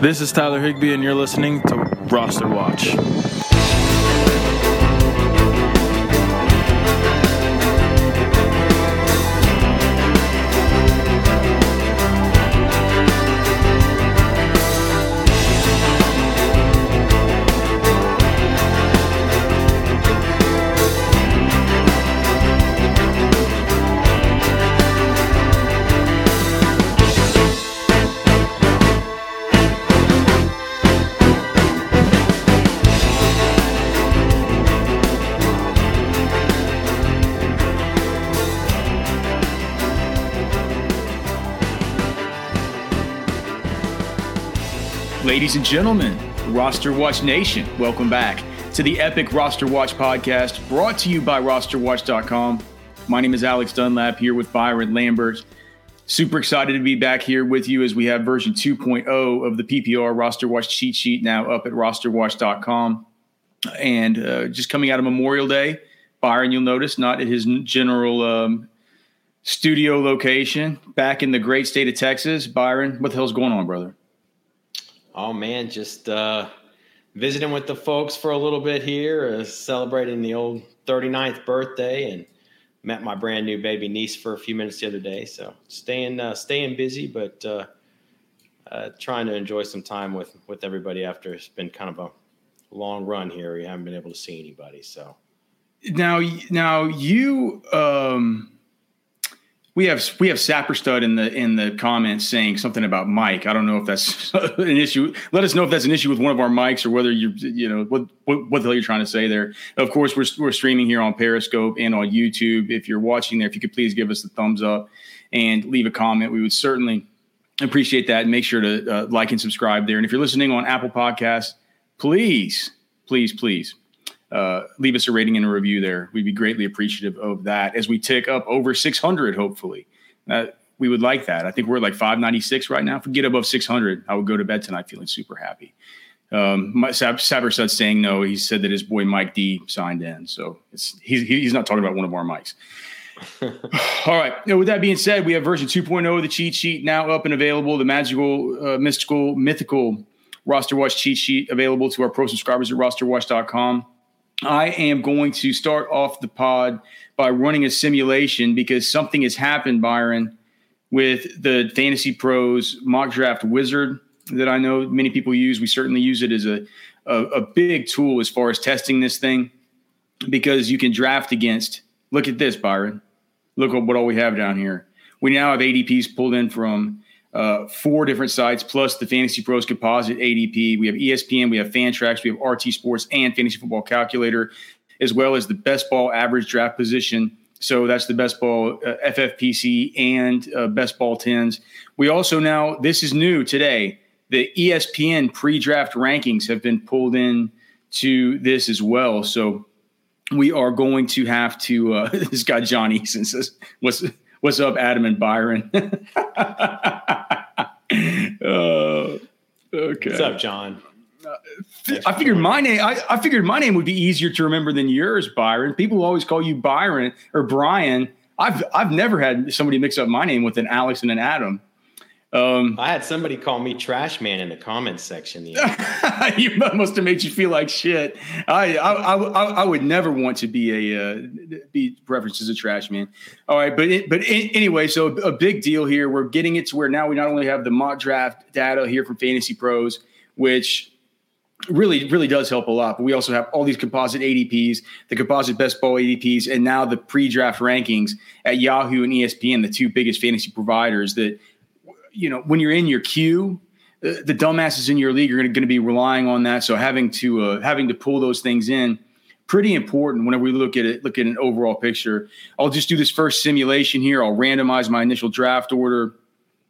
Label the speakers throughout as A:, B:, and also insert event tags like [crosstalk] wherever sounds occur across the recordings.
A: This is Tyler Higbee, and you're listening to Roster Watch.
B: Ladies and gentlemen, Roster Watch Nation, welcome back to the epic Roster Watch podcast brought to you by rosterwatch.com. My name is Alex Dunlap here with Byron Lambert. Super excited to be back here with you as we have version 2.0 of the PPR Roster Watch cheat sheet now up at rosterwatch.com. And uh, just coming out of Memorial Day, Byron, you'll notice, not at his general um, studio location, back in the great state of Texas. Byron, what the hell's going on, brother?
C: Oh man, just uh, visiting with the folks for a little bit here, uh, celebrating the old 39th birthday, and met my brand new baby niece for a few minutes the other day. So staying uh, staying busy, but uh, uh, trying to enjoy some time with with everybody after it's been kind of a long run here. We haven't been able to see anybody. So
B: now, now you. Um we have we have Sapperstud in the in the comments saying something about Mike. I don't know if that's [laughs] an issue. Let us know if that's an issue with one of our mics or whether you're you know what what, what the hell you're trying to say there. Of course, we're we're streaming here on Periscope and on YouTube. If you're watching there, if you could please give us a thumbs up and leave a comment, we would certainly appreciate that. And make sure to uh, like and subscribe there. And if you're listening on Apple Podcasts, please, please, please uh, leave us a rating and a review there. We'd be greatly appreciative of that as we tick up over 600, hopefully. Uh, we would like that. I think we're like 596 right now. If we get above 600, I would go to bed tonight feeling super happy. Um, my, Sab- saying no. He said that his boy Mike D signed in, so he's he's not talking about one of our mics. [laughs] All right. Now, with that being said, we have version 2.0 of the cheat sheet now up and available. The magical, uh, mystical, mythical roster watch cheat sheet available to our pro subscribers at rosterwatch.com. I am going to start off the pod by running a simulation because something has happened, Byron, with the Fantasy Pros mock draft wizard that I know many people use. We certainly use it as a, a, a big tool as far as testing this thing because you can draft against. Look at this, Byron. Look at what all we have down here. We now have ADPs pulled in from uh, four different sites plus the Fantasy Pros Composite ADP. We have ESPN, we have Fantrax, we have RT Sports, and Fantasy Football Calculator, as well as the best ball average draft position. So that's the best ball uh, FFPC and uh, best ball tens. We also now this is new today. The ESPN pre-draft rankings have been pulled in to this as well. So we are going to have to. Uh, [laughs] this guy John Eason [laughs] says, "What's what's up, Adam and Byron?" [laughs]
C: uh, okay. What's up, John?
B: I figured my name. I, I, figured my name would be easier to remember than yours, Byron. People always call you Byron or Brian. I've I've never had somebody mix up my name with an Alex and an Adam.
C: Um, I had somebody call me trash man in the comments section. The [laughs]
B: you must have made you feel like shit. I I, I, I would never want to be a uh, be referenced as a trash man. All right, but it, but it, anyway, so a big deal here. We're getting it to where now we not only have the mock draft data here from Fantasy Pros, which really really does help a lot but we also have all these composite adps the composite best ball adps and now the pre-draft rankings at yahoo and espn the two biggest fantasy providers that you know, when you're in your queue, the, the dumbasses in your league are going to be relying on that. So having to uh, having to pull those things in, pretty important whenever we look at it, look at an overall picture. I'll just do this first simulation here. I'll randomize my initial draft order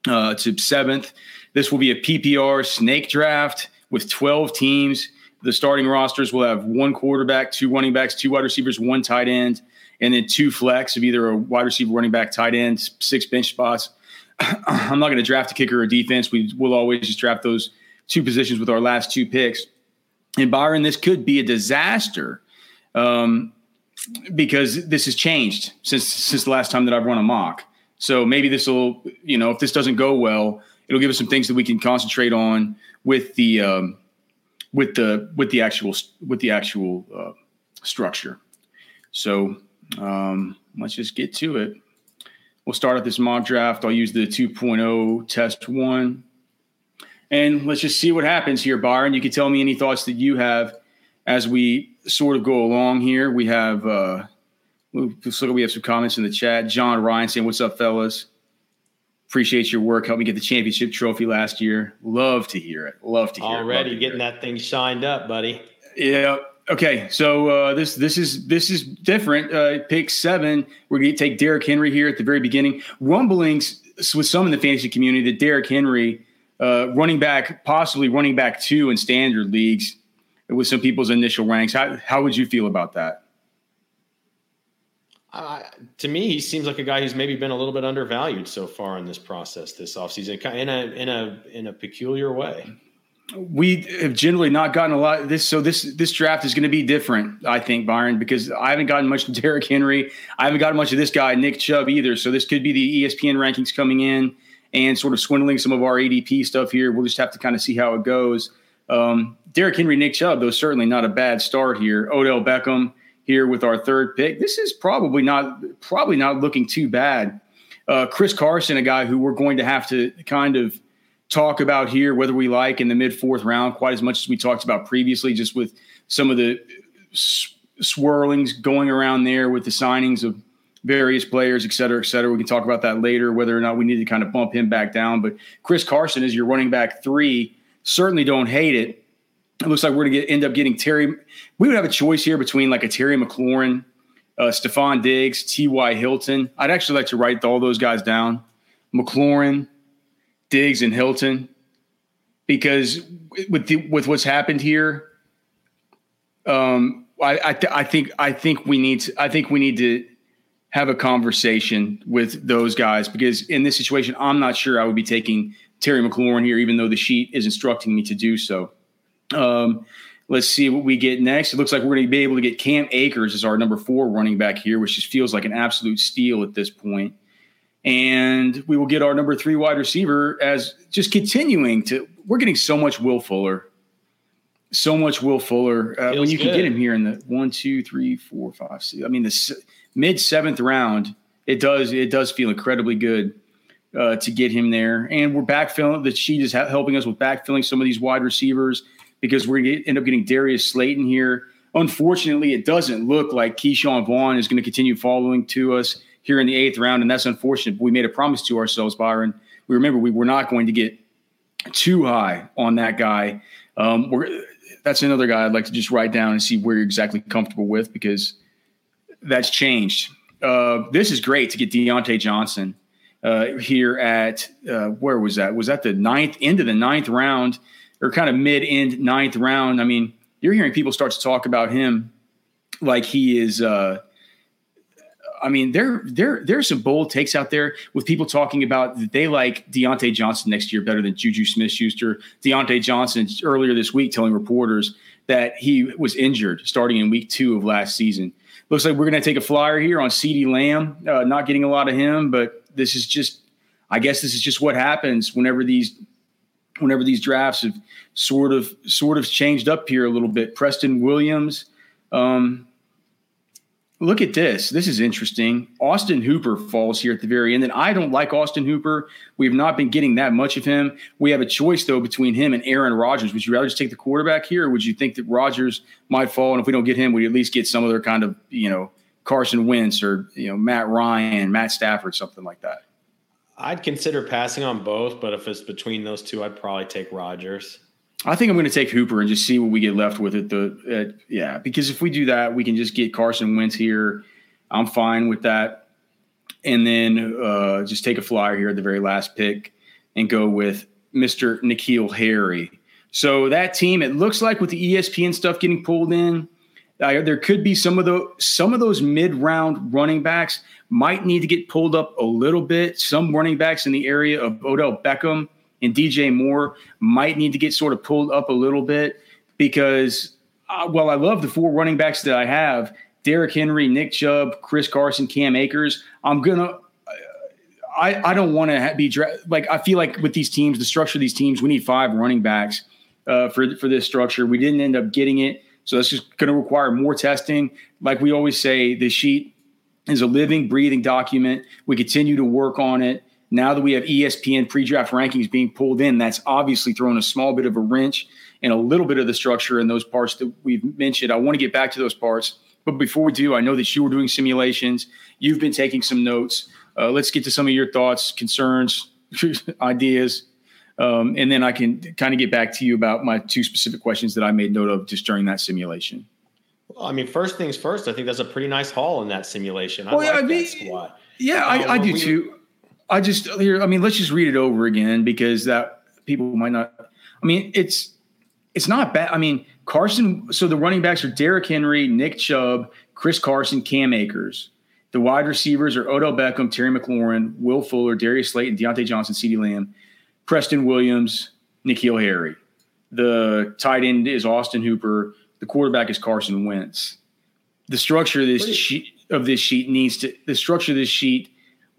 B: uh, to seventh. This will be a PPR snake draft with 12 teams. The starting rosters will have one quarterback, two running backs, two wide receivers, one tight end, and then two flex of either a wide receiver, running back, tight end, six bench spots. I'm not going to draft a kicker or defense. We will always just draft those two positions with our last two picks. And Byron, this could be a disaster um, because this has changed since since the last time that I've run a mock. So maybe this will, you know, if this doesn't go well, it'll give us some things that we can concentrate on with the um, with the with the actual with the actual uh, structure. So um, let's just get to it. We'll start at this mock draft. I'll use the 2.0 test one. And let's just see what happens here, Byron. You can tell me any thoughts that you have as we sort of go along here. We have, uh, let's look, we have some comments in the chat. John Ryan saying, What's up, fellas? Appreciate your work. Helped me get the championship trophy last year. Love to hear it. Love to hear
C: Already
B: it. Already
C: getting that thing shined up, buddy.
B: Yeah. Okay. So uh, this this is this is different. Uh, pick seven. We're going to take Derrick Henry here at the very beginning. Rumblings with some in the fantasy community that Derrick Henry, uh, running back, possibly running back two in standard leagues, with some people's initial ranks. How how would you feel about that?
C: Uh, to me, he seems like a guy who's maybe been a little bit undervalued so far in this process this offseason in a in a in a peculiar way.
B: We have generally not gotten a lot of this, so this this draft is going to be different, I think, Byron, because I haven't gotten much of Derrick Henry. I haven't gotten much of this guy, Nick Chubb, either. So this could be the ESPN rankings coming in and sort of swindling some of our ADP stuff here. We'll just have to kind of see how it goes. Um, Derrick Henry, Nick Chubb, though certainly not a bad start here. Odell Beckham here with our third pick. This is probably not probably not looking too bad. Uh, Chris Carson, a guy who we're going to have to kind of talk about here, whether we like in the mid fourth round, quite as much as we talked about previously, just with some of the swirlings going around there with the signings of various players, et cetera, et cetera. We can talk about that later, whether or not we need to kind of bump him back down. But Chris Carson is your running back three. Certainly don't hate it. It looks like we're going to end up getting Terry. We would have a choice here between like a Terry McLaurin, uh, Stefon Diggs, T.Y. Hilton. I'd actually like to write all those guys down. McLaurin, Diggs, and Hilton, because with the, with what's happened here, um, I I, th- I think I think we need to, I think we need to have a conversation with those guys because in this situation, I'm not sure I would be taking Terry McLaurin here, even though the sheet is instructing me to do so. Um, let's see what we get next. It looks like we're going to be able to get Cam Akers as our number four running back here, which just feels like an absolute steal at this point. And we will get our number three wide receiver as just continuing to. We're getting so much Will Fuller, so much Will Fuller. Uh, when you good. can get him here in the one, two, three, four, five, six. I mean, the mid seventh round, it does it does feel incredibly good uh, to get him there. And we're backfilling. The sheet is helping us with backfilling some of these wide receivers because we're going to end up getting Darius Slayton here. Unfortunately, it doesn't look like Ke'Shawn Vaughn is going to continue following to us here in the eighth round, and that's unfortunate. But we made a promise to ourselves, Byron. We remember we were not going to get too high on that guy. Um, that's another guy I'd like to just write down and see where you're exactly comfortable with because that's changed. Uh, this is great to get Diontae Johnson uh, here at uh, where was that? Was that the ninth end of the ninth round? or kind of mid end ninth round. I mean, you're hearing people start to talk about him like he is. Uh, I mean, there there there's some bold takes out there with people talking about that they like Diontae Johnson next year better than Juju Smith Schuster. Diontae Johnson earlier this week telling reporters that he was injured starting in week two of last season. Looks like we're going to take a flyer here on CeeDee Lamb. Uh, not getting a lot of him, but this is just, I guess this is just what happens whenever these whenever these drafts have sort of sort of changed up here a little bit. Preston Williams. Um, look at this. This is interesting. Austin Hooper falls here at the very end. And I don't like Austin Hooper. We have not been getting that much of him. We have a choice, though, between him and Aaron Rodgers. Would you rather just take the quarterback here, or would you think that Rodgers might fall? And if we don't get him, we at least get some other kind of, you know, Carson Wentz or, you know, Matt Ryan, Matt Stafford, something like that?
C: I'd consider passing on both, but if it's between those two, I'd probably take Rodgers.
B: I think I'm going to take Hooper and just see what we get left with it. The yeah, because if we do that, we can just get Carson Wentz here. I'm fine with that, and then uh, just take a flyer here at the very last pick and go with Mr. N'Keal Harry. So that team, it looks like with the ESPN stuff getting pulled in, there could be some of the some of those mid round running backs might need to get pulled up a little bit. Some running backs in the area of Odell Beckham and DJ Moore might need to get sort of pulled up a little bit because uh, well, I love the four running backs that I have: Derrick Henry, Nick Chubb, Chris Carson, Cam Akers. I'm gonna I, I don't want to be dra- like I feel like with these teams, the structure of these teams, we need five running backs uh, for for this structure. We didn't end up getting it, so that's just going to require more testing. Like we always say, the sheet is a living, breathing document. We continue to work on it. Now that we have ESPN pre-draft rankings being pulled in, that's obviously thrown a small bit of a wrench and a little bit of the structure in those parts that we've mentioned. I want to get back to those parts, but before we do, I know that you were doing simulations. You've been taking some notes. Uh, let's get to some of your thoughts, concerns, [laughs] ideas, um, and then I can kind of get back to you about my two specific questions that I made note of just during that simulation.
C: Well, I mean, first things first. I think that's a pretty nice haul in that simulation. I well, like I mean, that squad.
B: Yeah, I, I do we, too. I just here. I mean, let's just read it over again because that people might not. I mean, it's it's not bad. I mean, Carson. So the running backs are Derrick Henry, Nick Chubb, Chris Carson, Cam Akers. The wide receivers are Odell Beckham, Terry McLaurin, Will Fuller, Darius Slayton, Diontae Johnson, CeeDee Lamb, Preston Williams, N'Keal Harry. The tight end is Austin Hooper. The quarterback is Carson Wentz. The structure of this sheet of this sheet needs to the structure of this sheet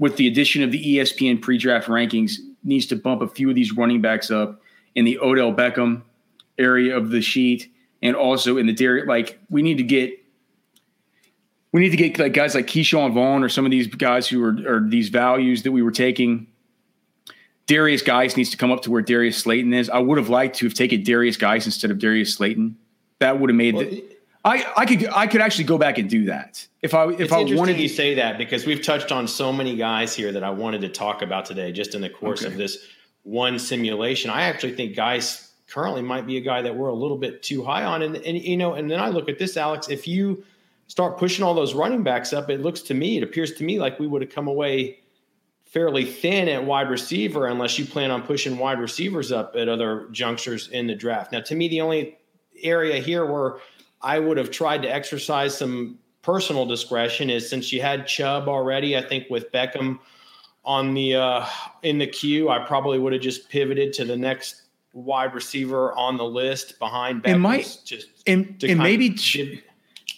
B: with the addition of the ESPN pre-draft rankings needs to bump a few of these running backs up in the Odell Beckham area of the sheet and also in the Derrick. Like we need to get we need to get like guys like Ke'Shawn Vaughn or some of these guys who are, are these values that we were taking. Darius Guice needs to come up to where Darius Slayton is. I would have liked to have taken Darius Guice instead of Darius Slayton. That would have made well, the, I, I could I could actually go back and do that if I if I wanted.
C: You say that because we've touched on so many guys here that I wanted to talk about today, just in the course okay. of this one simulation. I actually think Guice currently might be a guy that we're a little bit too high on, and and you know, and then I look at this, Alex. If you start pushing all those running backs up, it looks to me, it appears to me like we would have come away fairly thin at wide receiver unless you plan on pushing wide receivers up at other junctures in the draft. Now, to me, the only area here where I would have tried to exercise some personal discretion is since you had Chubb already, I think with Beckham on the uh, in the queue, I probably would have just pivoted to the next wide receiver on the list behind Beckham.
B: It might just and, and maybe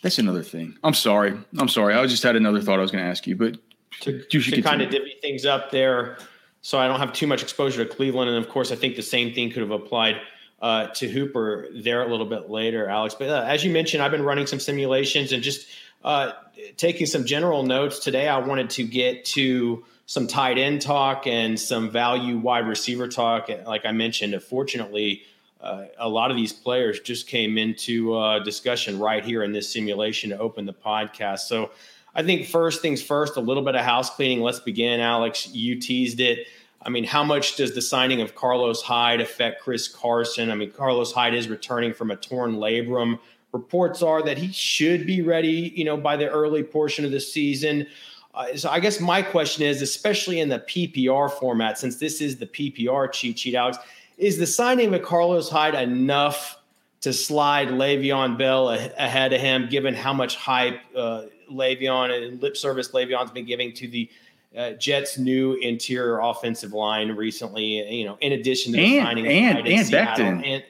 B: that's another thing. I'm sorry. I'm sorry. I just had another thought I was going to ask you, but
C: to, to kind of divvy things up there, so I don't have too much exposure to Cleveland. And of course, I think the same thing could have applied uh, to Hooper there a little bit later, Alex. But uh, as you mentioned, I've been running some simulations and just uh, taking some general notes today. I wanted to get to some tight end talk and some value wide receiver talk. Like I mentioned, fortunately uh, a lot of these players just came into uh, discussion right here in this simulation to open the podcast. So I think first things first, a little bit of house cleaning. Let's begin, Alex. You teased it. I mean, how much does the signing of Carlos Hyde affect Chris Carson? I mean, Carlos Hyde is returning from a torn labrum. Reports are that he should be ready, you know, by the early portion of the season. Uh, so I guess my question is, especially in the PPR format, since this is the PPR cheat sheet, Alex, is the signing of Carlos Hyde enough to slide Le'Veon Bell a- ahead of him, given how much hype uh, Le'Veon and lip service Le'Veon's been giving to the uh, Jets' new interior offensive line recently? You know, in addition to
B: and, signing and and, and Becton
C: and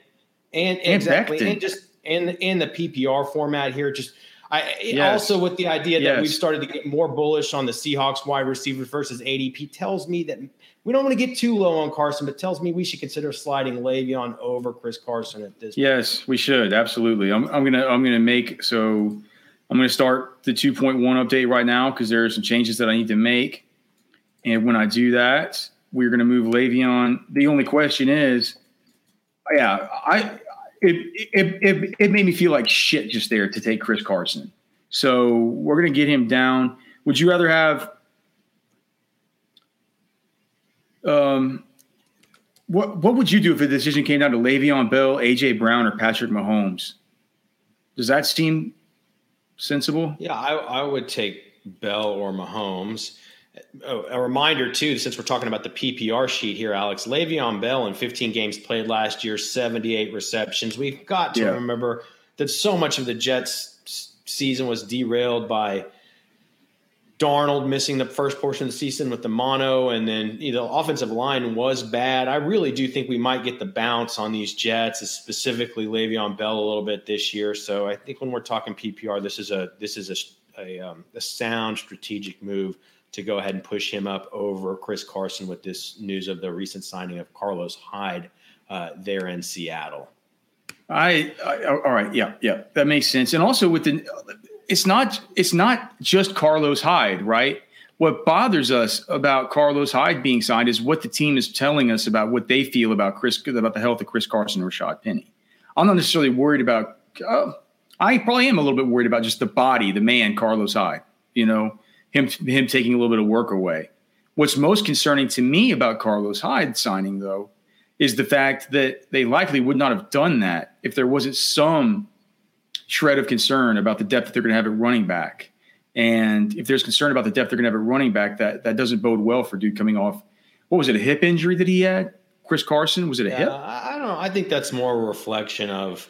C: and exactly and, and just in in the PPR format here, just. I, yes. Also, with the idea that yes. we've started to get more bullish on the Seahawks wide receiver versus ADP, tells me that we don't want to get too low on Carson, but tells me we should consider sliding Le'Veon over Chris Carson at this.
B: Yes, point. we should absolutely. I'm, I'm gonna I'm gonna make so I'm gonna start the 2.1 update right now because there are some changes that I need to make, and when I do that, we're gonna move Le'Veon. The only question is, yeah, I it it it, it made me feel like shit just there to take Chris Carson. So we're gonna get him down. Would you rather have um, what what would you do if a decision came down to Le'Veon Bell, AJ Brown, or Patrick Mahomes? Does that seem sensible?
C: Yeah, I, I would take Bell or Mahomes. Oh, a reminder too, since we're talking about the PPR sheet here, Alex Le'Veon Bell in 15 games played last year, 78 receptions. We've got to yeah. remember that so much of the Jets' season was derailed by Darnold missing the first portion of the season with the mono, and then you know, the offensive line was bad. I really do think we might get the bounce on these Jets, specifically Le'Veon Bell, a little bit this year. So I think when we're talking PPR, this is a this is a a, um, a sound strategic move to go ahead and push him up over Chris Carson with this news of the recent signing of Carlos Hyde uh, there in Seattle.
B: I, I, all right, yeah, yeah, that makes sense. And also with the, it's not it's not just Carlos Hyde, right? What bothers us about Carlos Hyde being signed is what the team is telling us about what they feel about Chris about the health of Chris Carson and Rashad Penny. I'm not necessarily worried about. Uh, I probably am a little bit worried about just the body, the man, Carlos Hyde. You know, him him taking a little bit of work away. What's most concerning to me about Carlos Hyde signing, though, is the fact that they likely would not have done that if there wasn't some shred of concern about the depth that they're going to have at running back. And if there's concern about the depth they're going to have at running back, that that doesn't bode well for dude coming off. What was it? A hip injury that he had? Chris Carson? Was it a
C: yeah,
B: hip?
C: I don't know. I think that's more a reflection of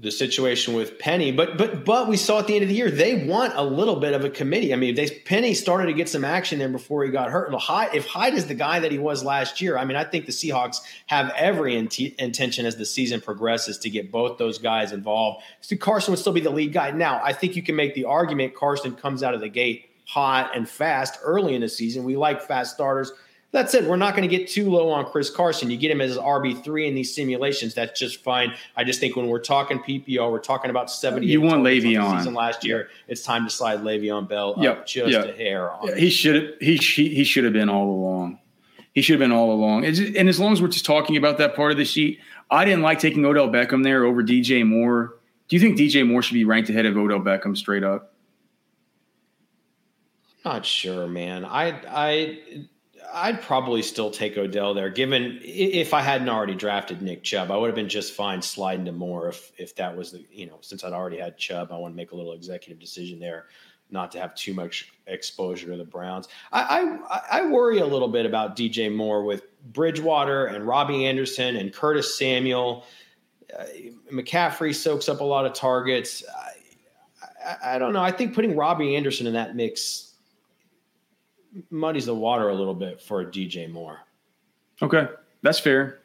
C: the situation with Penny, but but but we saw at the end of the year they want a little bit of a committee. I mean, they Penny started to get some action there before he got hurt. Hyde, if Hyde is the guy that he was last year, I mean, I think the Seahawks have every intention as the season progresses to get both those guys involved. So Carson would still be the lead guy. Now, I think you can make the argument Carson comes out of the gate hot and fast early in the season. We like fast starters. That said, we're not going to get too low on Chris Carson. You get him as RB3 in these simulations. That's just fine. I just think when we're talking PPR, we're talking about 70.
B: You want Le'Veon.
C: Season last year, it's time to slide Le'Veon Bell yep. up just yep. a hair.
B: Yeah, he should have he, he, he should have been all along. He should have been all along. And as long as we're just talking about that part of the sheet, I didn't like taking Odell Beckham there over DJ Moore. Do you think DJ Moore should be ranked ahead of Odell Beckham straight up?
C: Not sure, man. I I I'd probably still take Odell there, given if I hadn't already drafted Nick Chubb, I would have been just fine sliding to Moore if if that was the you know since I'd already had Chubb, I want to make a little executive decision there, not to have too much exposure to the Browns. I I, I worry a little bit about DJ Moore with Bridgewater and Robbie Anderson and Curtis Samuel. Uh, McCaffrey soaks up a lot of targets. I, I, I don't know. I think putting Robbie Anderson in that mix muddies the water a little bit for DJ Moore.
B: Okay, that's fair.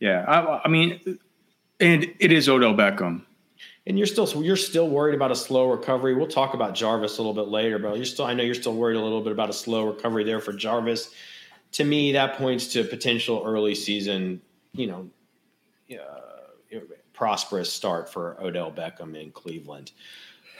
B: Yeah, I, I mean, and it is Odell Beckham.
C: And you're still you're still worried about a slow recovery. We'll talk about Jarvis a little bit later, but you're still I know you're still worried a little bit about a slow recovery there for Jarvis. To me, that points to a potential early season, you know, uh, prosperous start for Odell Beckham in Cleveland.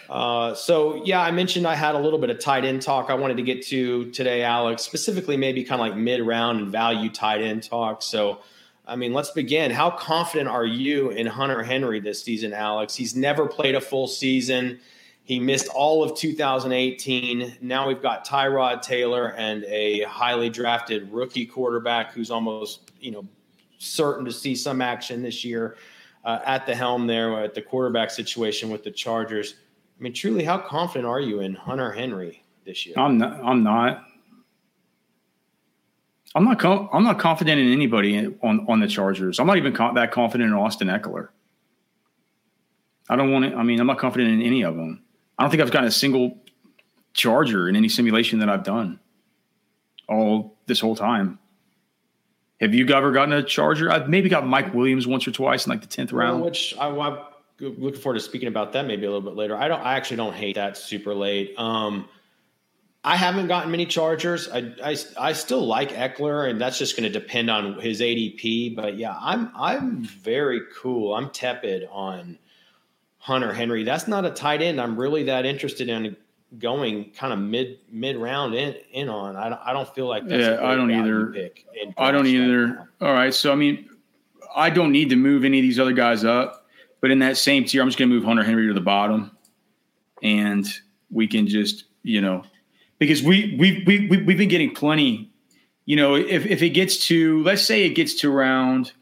C: Uh, so yeah, I mentioned I had a little bit of tight end talk I wanted to get to today, Alex. Specifically, maybe kind of like mid round and value tight end talk. So, I mean, let's begin. How confident are you in Hunter Henry this season, Alex? He's never played a full season. He missed all of 2018. Now we've got Tyrod Taylor and a highly drafted rookie quarterback who's almost, you know, certain to see some action this year uh, at the helm there at the quarterback situation with the Chargers. I mean, truly, how confident are you in Hunter Henry this year?
B: I'm not. I'm not. I'm not. I'm not confident in anybody on on the Chargers. I'm not even that confident in Austin Ekeler. I don't want to. I mean, I'm not confident in any of them. I don't think I've gotten a single Charger in any simulation that I've done all this whole time. Have you ever gotten a Charger? I've maybe got Mike Williams once or twice in like the tenth round.
C: Well, which I, I looking forward to speaking about that maybe a little bit later. I don't. I actually don't hate that super late. Um, I haven't gotten many Chargers. I, I, I still like Ekeler, and that's just going to depend on his ADP. But yeah, I'm I'm very cool. I'm tepid on Hunter Henry. That's not a tight end. I'm really that interested in going kind of mid mid round in in on. I don't, I don't feel like
B: yeah. I don't either. Pick I don't either. All right. So I mean, I don't need to move any of these other guys up. But in that same tier, I'm just going to move Hunter Henry to the bottom, and we can just you know because we we we we we've been getting plenty. You know, if if it gets to let's say it gets to round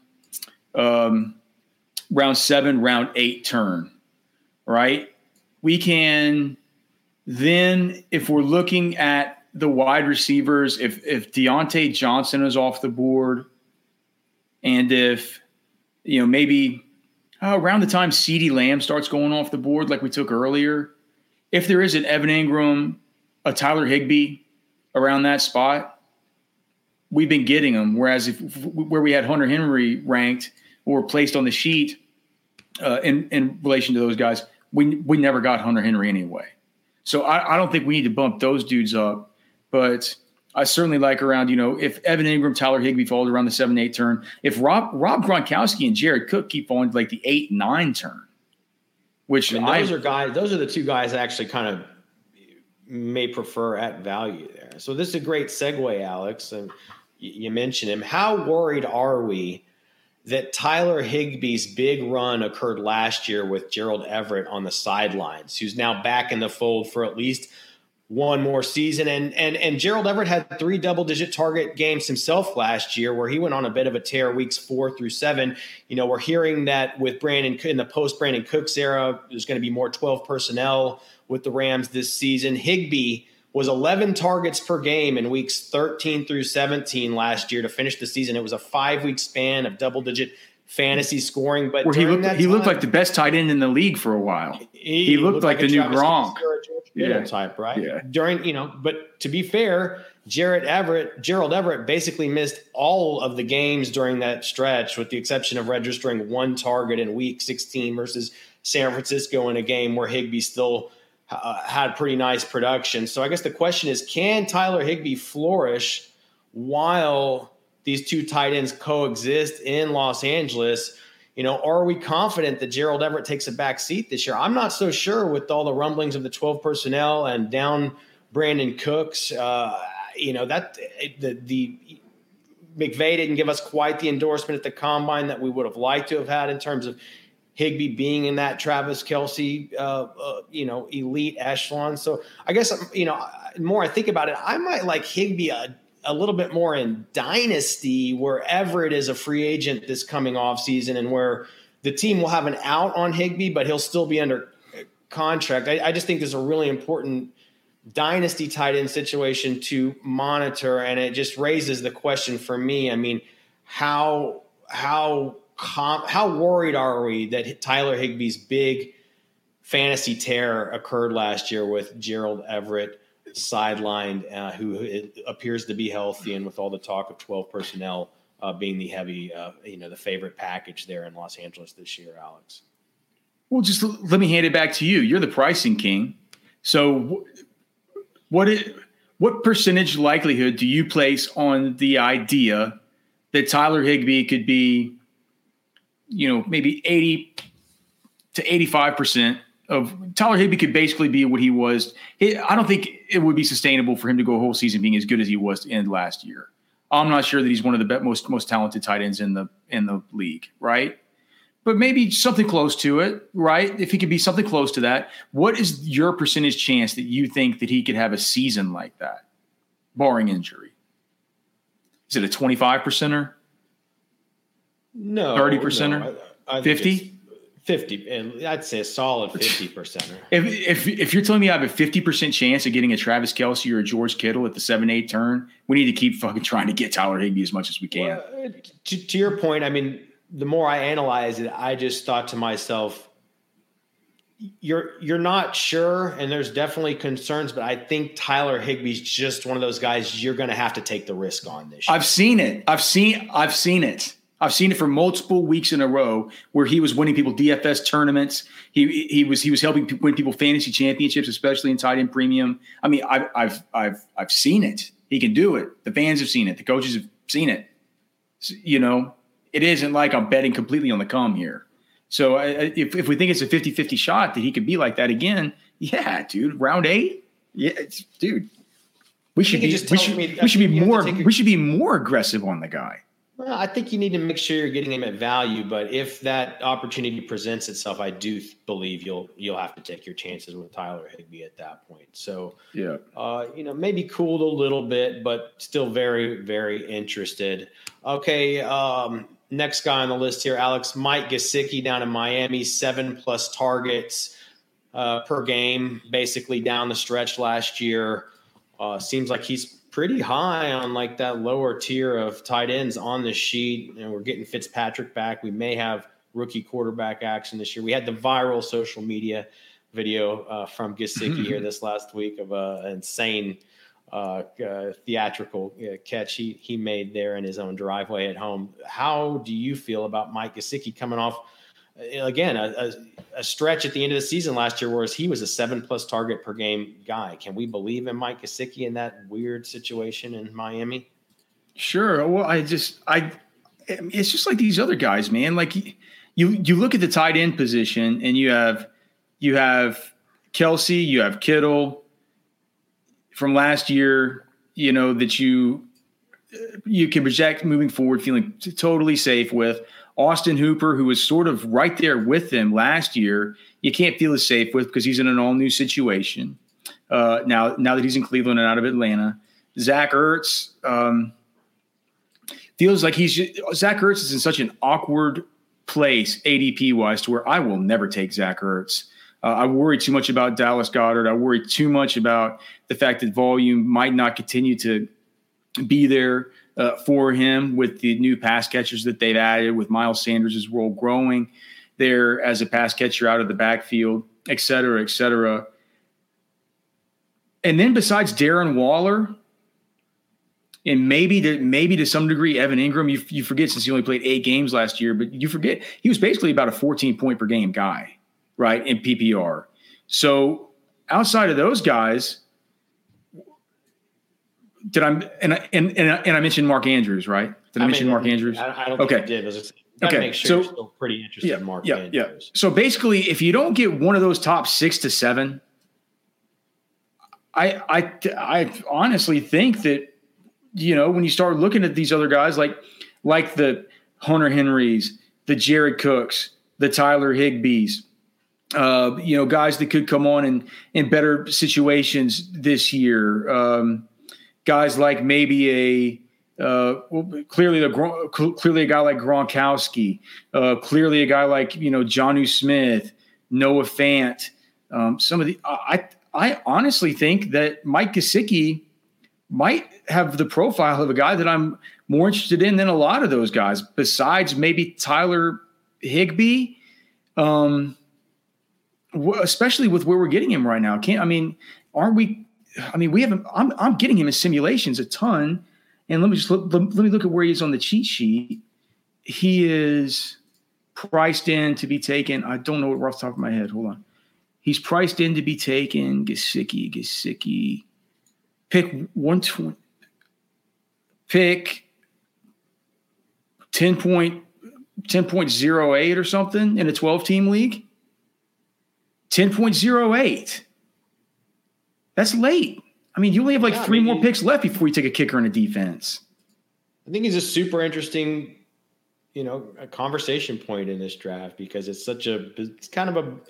B: um, round seven, round eight turn, right? We can then if we're looking at the wide receivers, if if Diontae Johnson is off the board, and if you know maybe uh, around the time CeeDee Lamb starts going off the board, like we took earlier, if there is an Evan Engram, a Tyler Higbee around that spot, we've been getting them. Whereas if where we had Hunter Henry ranked or placed on the sheet uh, in in relation to those guys, we we never got Hunter Henry anyway. So I, I don't think we need to bump those dudes up. but I certainly like around, you know, if Evan Engram, Tyler Higbee fall around the seven, eight turn, if Rob Rob Gronkowski and Jared Cook keep falling to like the eight, nine turn, which
C: I mean, those I, are guys, those are the two guys I actually kind of may prefer at value there. So this is a great segue, Alex. And you mentioned him. How worried are we that Tyler Higbee's big run occurred last year with Gerald Everett on the sidelines, who's now back in the fold for at least one more season. And and and Gerald Everett had three double digit target games himself last year, where he went on a bit of a tear weeks four through seven. You know, we're hearing that with Brandon in the post Brandin Cooks era, there's going to be more 12 personnel with the Rams this season. Higbee was 11 targets per game in weeks 13 through 17 last year to finish the season. It was a five week span of double digit fantasy scoring. But
B: he looked, he time, looked like the best tight end in the league for a while. He, he looked, looked, like, like the new Gronk.
C: Yeah. type, right? Yeah. During, you know, but to be fair, Jared Everett, Gerald Everett basically missed all of the games during that stretch, with the exception of registering one target in week 16 versus San Francisco in a game where Higbee still – uh, had pretty nice production. So I guess the question is, can Tyler Higbee flourish while these two tight ends coexist in Los Angeles? You know, are we confident that Gerald Everett takes a back seat this year? I'm not so sure with all the rumblings of the 12 personnel and down Brandin Cooks. Uh, you know that the the McVay didn't give us quite the endorsement at the combine that we would have liked to have had in terms of Higbee being in that Travis Kelce, uh, uh, you know, elite echelon. So I guess you know, more I think about it, I might like Higbee a, a little bit more in dynasty, wherever it is a free agent this coming off season, and where the team will have an out on Higbee, but he'll still be under contract. I, I just think there's a really important dynasty tight end situation to monitor, and it just raises the question for me. I mean, how how com- how worried are we that Tyler Higbee's big fantasy tear occurred last year with Gerald Everett sidelined, uh, who appears to be healthy, and with all the talk of 12 personnel uh, being the heavy, uh, you know, the favorite package there in Los Angeles this year, Alex.
B: Well, just let me hand it back to you. You're the pricing king. So, what it, what percentage likelihood do you place on the idea that Tyler Higbee could be you know, maybe 80 to 85% of Tyler Higbee could basically be what he was. I don't think it would be sustainable for him to go a whole season being as good as he was to end last year. I'm not sure that he's one of the best, most most talented tight ends in the in the league, right? But maybe something close to it, right? If he could be something close to that, what is your percentage chance that you think that he could have a season like that, barring injury? Is it a 25 percenter?
C: No,
B: thirty percenter, fifty.
C: 50 and i'd say a solid 50 percent
B: if, if if you're telling me i have a 50 percent chance of getting a travis Kelce or a george kittle at the 7-8 turn we need to keep fucking trying to get tyler Higbee as much as we can. Well, uh,
C: to, to your point i mean the more i analyze it i just thought to myself you're you're not sure and there's definitely concerns but i think tyler Higbee's just one of those guys you're going to have to take the risk on this
B: year. i've seen it. I've seen i've seen it I've seen it for multiple weeks in a row where he was winning people DFS tournaments. He he was he was helping win people fantasy championships, especially in tight end premium. I mean, I've I've I've I've seen it. He can do it. The fans have seen it. The coaches have seen it. You know, it isn't like I'm betting completely on the come here. So if, if we think it's a 50-50 shot that he could be like that again, yeah, dude, round eight, yeah, dude, we should be we should, we should be more we should be more aggressive on the guy.
C: Well, I think you need to make sure you're getting him at value, but if that opportunity presents itself, I do believe you'll you'll have to take your chances with Tyler Higbee at that point. So
B: yeah,
C: uh, you know, maybe cooled a little bit, but still very very interested. Okay, um, next guy on the list here, Alex Mike Gesicki down in Miami, seven plus targets uh, per game, basically down the stretch last year. Uh, seems like he's pretty high on like that lower tier of tight ends on the sheet. And we're getting Fitzpatrick back. We may have rookie quarterback action this year. We had the viral social media video uh, from Gesicki here this last week of an insane uh, uh, theatrical uh, catch he he made there in his own driveway at home. How do you feel about Mike Gesicki coming off Uh, again, a, a, a, stretch at the end of the season last year where he was a seven plus target per game guy. Can we believe in Mike Gesicki in that weird situation in Miami?
B: Sure. Well, I just, I, it's just like these other guys, man. Like you, you look at the tight end position and you have, you have kelce you have Kittle from last year, you know, that you, you can project moving forward, feeling totally safe with. Austin Hooper, who was sort of right there with them last year, you can't feel as safe with because he's in an all new situation uh, now. Now that he's in Cleveland and out of Atlanta, Zach Ertz um, feels like he's Zach Ertz is in such an awkward place ADP wise to where I will never take Zach Ertz. Uh, I worry too much about Dallas Goedert. I worry too much about the fact that volume might not continue to be there uh, for him with the new pass catchers that they've added, with Miles Sanders' role growing there as a pass catcher out of the backfield, et cetera, et cetera. And then besides Darren Waller, and maybe to maybe to some degree Evan Engram, you you forget since he only played eight games last year, but you forget he was basically about a 14 point per game guy, right? In PPR. So outside of those guys, did I and and and, and I mentioned Mark Andrews, right? Did I, I mention Mark Andrews?
C: I, I don't okay. think I did. Just, okay. Make sure so, you're still pretty interested
B: yeah,
C: in Mark
B: yeah,
C: Andrews.
B: Yeah. So basically, if you don't get one of those top six to seven, I I I honestly think that you know when you start looking at these other guys like like the Hunter Henrys, the Jared Cooks, the Tyler Higbees, uh, you know, guys that could come on in in better situations this year. Um, guys like maybe a uh, clearly a clearly a guy like Gronkowski, uh, clearly a guy like you know Jonnu Smith, Noah Fant. Um, some of the I I honestly think that Mike Gesicki might have the profile of a guy that I'm more interested in than a lot of those guys. Besides maybe Tyler Higbee, um, especially with where we're getting him right now. Can't I mean? Aren't we I mean, we haven't. I'm I'm getting him in simulations a ton, and let me just look, let, me look at where he is on the cheat sheet. He is priced in to be taken. I don't know what off the top of my head. Hold on. He's priced in to be taken. Gesicki, Gesicki. Pick one twenty. Pick ten point ten point zero eight or something in a twelve team league. Ten point zero eight. That's late. I mean, you only have like yeah, three I mean, more picks left before you take a kicker in a defense.
C: I think he's a super interesting, you know, a conversation point in this draft because it's such a, it's kind of a, you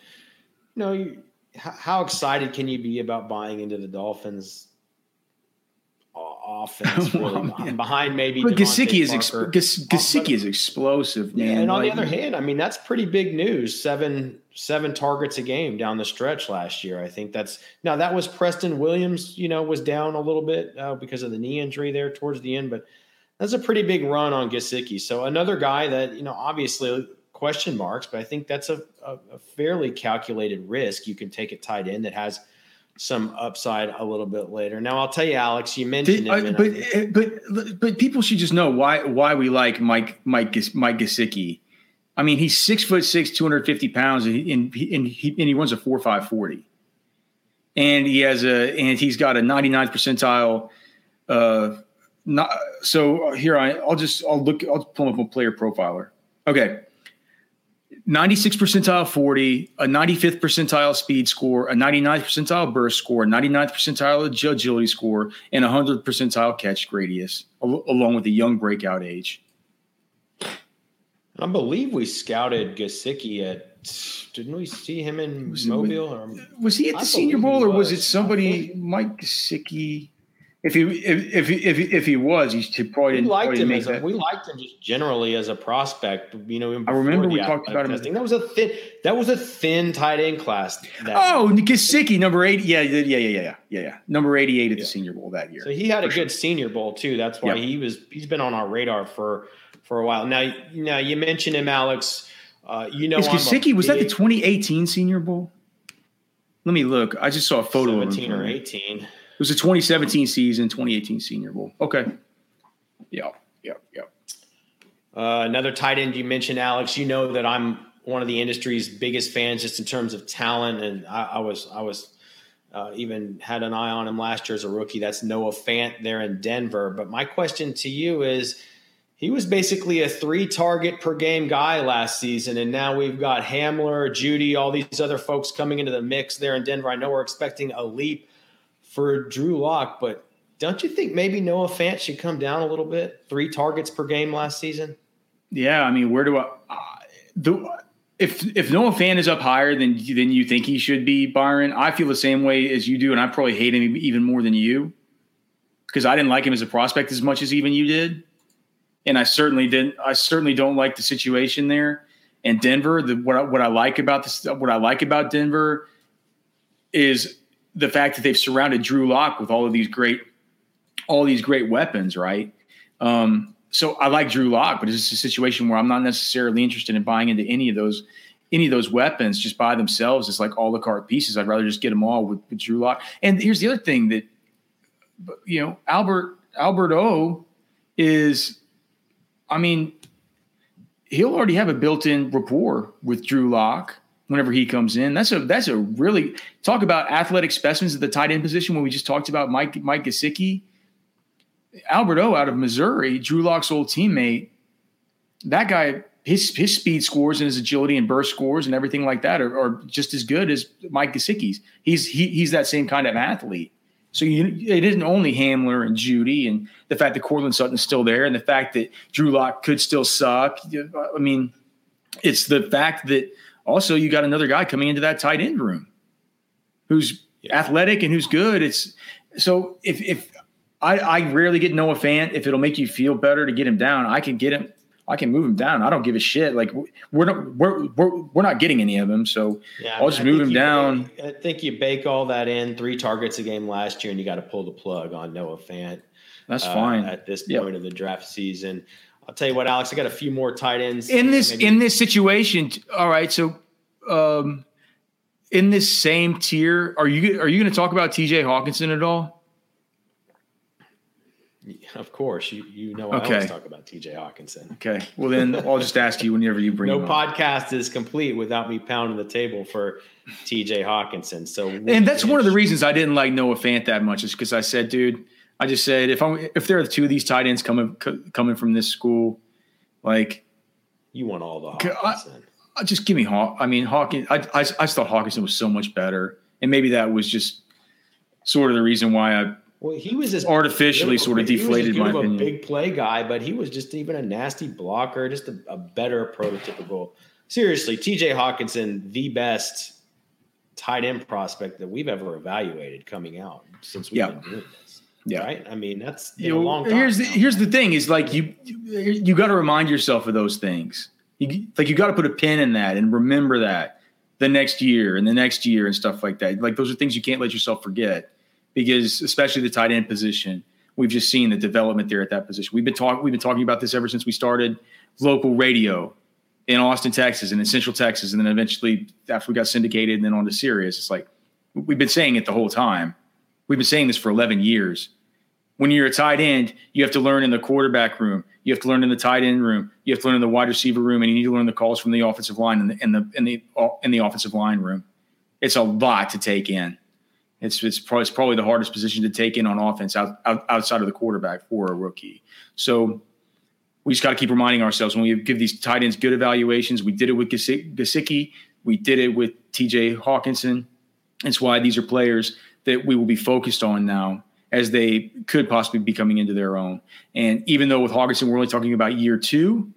C: know, how excited can you be about buying into the Dolphins offense [laughs] really [laughs] behind maybe.
B: But Gesicki is Gesicki is explosive, man.
C: Yeah, and on like, the other hand, I mean that's pretty big news. Seven seven targets a game down the stretch last year. I think that's now that was Preston Williams. You know, was down a little bit uh, because of the knee injury there towards the end, but that's a pretty big run on Gesicki. So another guy that you know obviously question marks, but I think that's a, a, a fairly calculated risk you can take it tight end that has some upside a little bit later. Now I'll tell you, Alex, you mentioned
B: Did,
C: him,
B: but, uh, but but people should just know why why we like Mike Mike Mike Gesicki. I mean, he's six foot six, two hundred fifty pounds, and, he, and, he, and he runs a four five forty, and he has a and he's got a 99th percentile. Uh, not so here I I'll just I'll look I'll pull up a player profiler. Okay, 96 percentile 40, a 95th percentile speed score, a 99th percentile burst score, 99th percentile agility score, and a 100th percentile catch radius, along with a young breakout age.
C: I believe we scouted Gesicki at. Didn't we see him in was Mobile? Or,
B: was he at the I Senior Bowl, or was it somebody, Mike Gesicki? If he if if if, if he was, he probably didn't.
C: We liked
B: him
C: as a, we liked him just generally as a prospect. You know,
B: I remember we talked about testing.
C: him. That was a thin. That was a thin tight end class.
B: oh, Gesicki, number eight. Yeah, yeah, yeah, yeah, yeah, yeah, yeah. Number eighty-eight at yeah. the Senior Bowl that year.
C: So he had a good Senior Bowl too. That's why he was. He's been on our radar for for a while. Now, now you mentioned him, Alex. Uh, you know,
B: is was that the 2018 Senior Bowl? Let me look. I just saw a photo
C: 17 of him. or 18
B: was a 2017 season, 2018 Senior Bowl. Okay. Yeah. Yeah. Yeah.
C: Uh, another tight end you mentioned, Alex. You know that I'm one of the industry's biggest fans just in terms of talent, and I, I was I was uh, even had an eye on him last year as a rookie. That's Noah Fant there in Denver. But my question to you is he was basically a three target per game guy last season. And now we've got Hamler, Jeudy, all these other folks coming into the mix there in Denver. I know we're expecting a leap for Drew Lock, but don't you think maybe Noah Fant should come down a little bit? Three targets per game last season?
B: Yeah. I mean, where do I. Uh, the, if if Noah Fant is up higher than than you think he should be, Byron, I feel the same way as you do, and I probably hate him even more than you because I didn't like him as a prospect as much as even you did, and I certainly didn't. I certainly don't like the situation there. And Denver, the, what I, what I like about this, what I like about Denver is the fact that they've surrounded Drew Lock with all of these great, all these great weapons, right? Um, so I like Drew Lock, but it's a situation where I'm not necessarily interested in buying into any of those any of those weapons just by themselves. It's like all the card pieces. I'd rather just get them all with, with Drew Lock. And here's the other thing that you know, Albert Albert O is, I mean, he'll already have a built-in rapport with Drew Lock whenever he comes in. That's a that's a really talk about athletic specimens at the tight end position when we just talked about Mike Mike Gesicki Albert O out of Missouri, Drew Lock's old teammate, that guy, his his speed scores and his agility and burst scores and everything like that are, are just as good as Mike Gesicki's. He's he, he's that same kind of athlete. So you, it isn't only Hamler and Jeudy, and the fact that Courtland Sutton's still there and the fact that Drew Lock could still suck. I mean, it's the fact that also you got another guy coming into that tight end room who's athletic and who's good. It's so if if I, I rarely get Noah Fant. If it'll make you feel better to get him down, I can get him. I can move him down. I don't give a shit. Like we're not we're we're, we're not getting any of them, so yeah, I'll just I move him down.
C: I think you bake all that in. Three targets a game last year, and you got to pull the plug on Noah Fant.
B: That's uh, fine
C: at this point yep. of the draft season. I'll tell you what, Alex. I got a few more tight ends
B: in this maybe. in this situation. All right, so um, in this same tier, are you are you going to talk about T.J. Hockenson at all?
C: Of course, you you know I okay. always talk about T.J. Hockenson.
B: Okay, well then I'll just ask you whenever you bring.
C: no podcast is complete without me pounding the table for T.J. Hockenson. So,
B: and that's one of the reasons I didn't like Noah Fant that much is because I said, dude, I just said if I'm if there are two of these tight ends coming coming from this school, like
C: you want all the Hockenson.
B: I, I just give me Hawk. I mean, Hawkins. I, I I thought Hockenson was so much better, and maybe that was just sort of the reason why I
C: well, he was just
B: artificially sort of deflated. my
C: opinion. a big play guy, but he was just even a nasty blocker, just a, a better prototypical. Seriously, T.J. Hockenson, the best tight end prospect that we've ever evaluated coming out since we've been doing this. Yeah, right. I mean, that's you know,
B: here's the, here's the thing: is like you you got to remind yourself of those things. You like you got to put a pin in that and remember that the next year and the next year and stuff like that. Like those are things you can't let yourself forget because especially the tight end position, we've just seen the development there at that position. We've been talking we've been talking about this ever since we started local radio in Austin, Texas, and in Central Texas, and then eventually after we got syndicated and then on to Sirius. It's like we've been saying it the whole time. We've been saying this for 11 years. When you're a tight end, you have to learn in the quarterback room. You have to learn in the tight end room. You have to learn in the wide receiver room, and you need to learn the calls from the offensive line and the in the in the in the offensive line room. It's a lot to take in. It's it's probably, it's probably the hardest position to take in on offense out, out, outside of the quarterback for a rookie. So we just got to keep reminding ourselves when we give these tight ends good evaluations. We did it with Gesicki. We did it with T.J. Hockenson. It's why these are players that we will be focused on now as they could possibly be coming into their own. And even though with Hockenson, we're only talking about year two,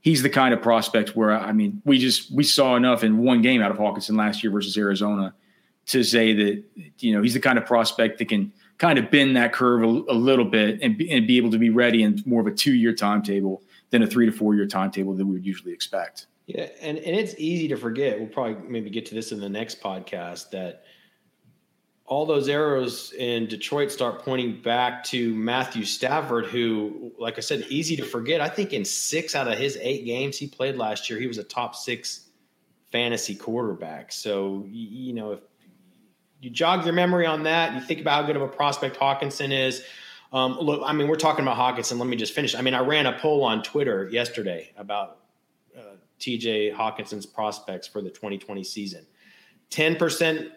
B: he's the kind of prospect where I mean we just we saw enough in one game out of Hockenson last year versus Arizona to say that you know he's the kind of prospect that can kind of bend that curve a, a little bit and be, and be able to be ready in more of a two year timetable than a three to four year timetable that we would usually expect.
C: Yeah, and and it's easy to forget. We'll probably maybe get to this in the next podcast that all those arrows in Detroit start pointing back to Matthew Stafford, who, like I said, easy to forget. I think in six out of his eight games he played last year, he was a top six fantasy quarterback. So you know if you jog your memory on that. You think about how good of a prospect Hockenson is. Um, look, I mean, we're talking about Hockenson. Let me just finish. I mean, I ran a poll on Twitter yesterday about uh, TJ Hockenson's prospects for the 2020 season. 10%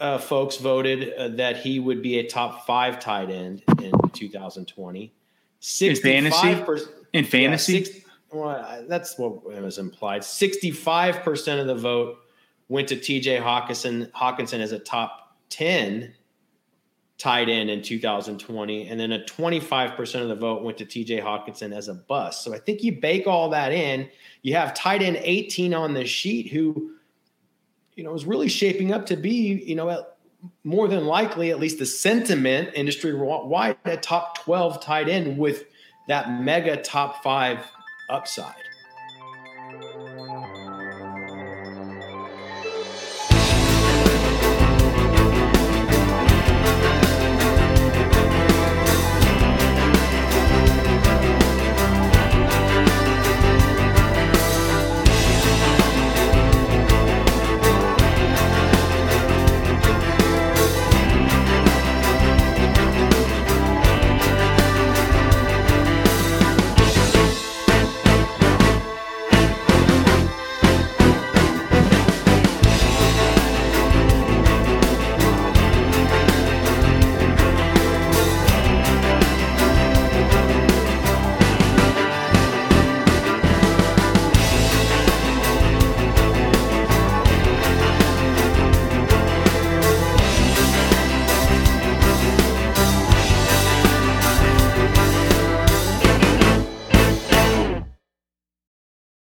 C: uh, folks voted uh, that he would be a top five tight end in 2020.
B: In fantasy? In fantasy?
C: Yeah, six, well, that's what was implied. 65% of the vote went to TJ Hawkinson, Hockenson as a top 10 tight end in 2020. And then a 25% of the vote went to TJ Hockenson as a bust. So I think you bake all that in. You have tight end 18 on the sheet who, you know, is really shaping up to be, you know, more than likely, at least the sentiment industry wide, a top 12 tight end with that mega top five upside.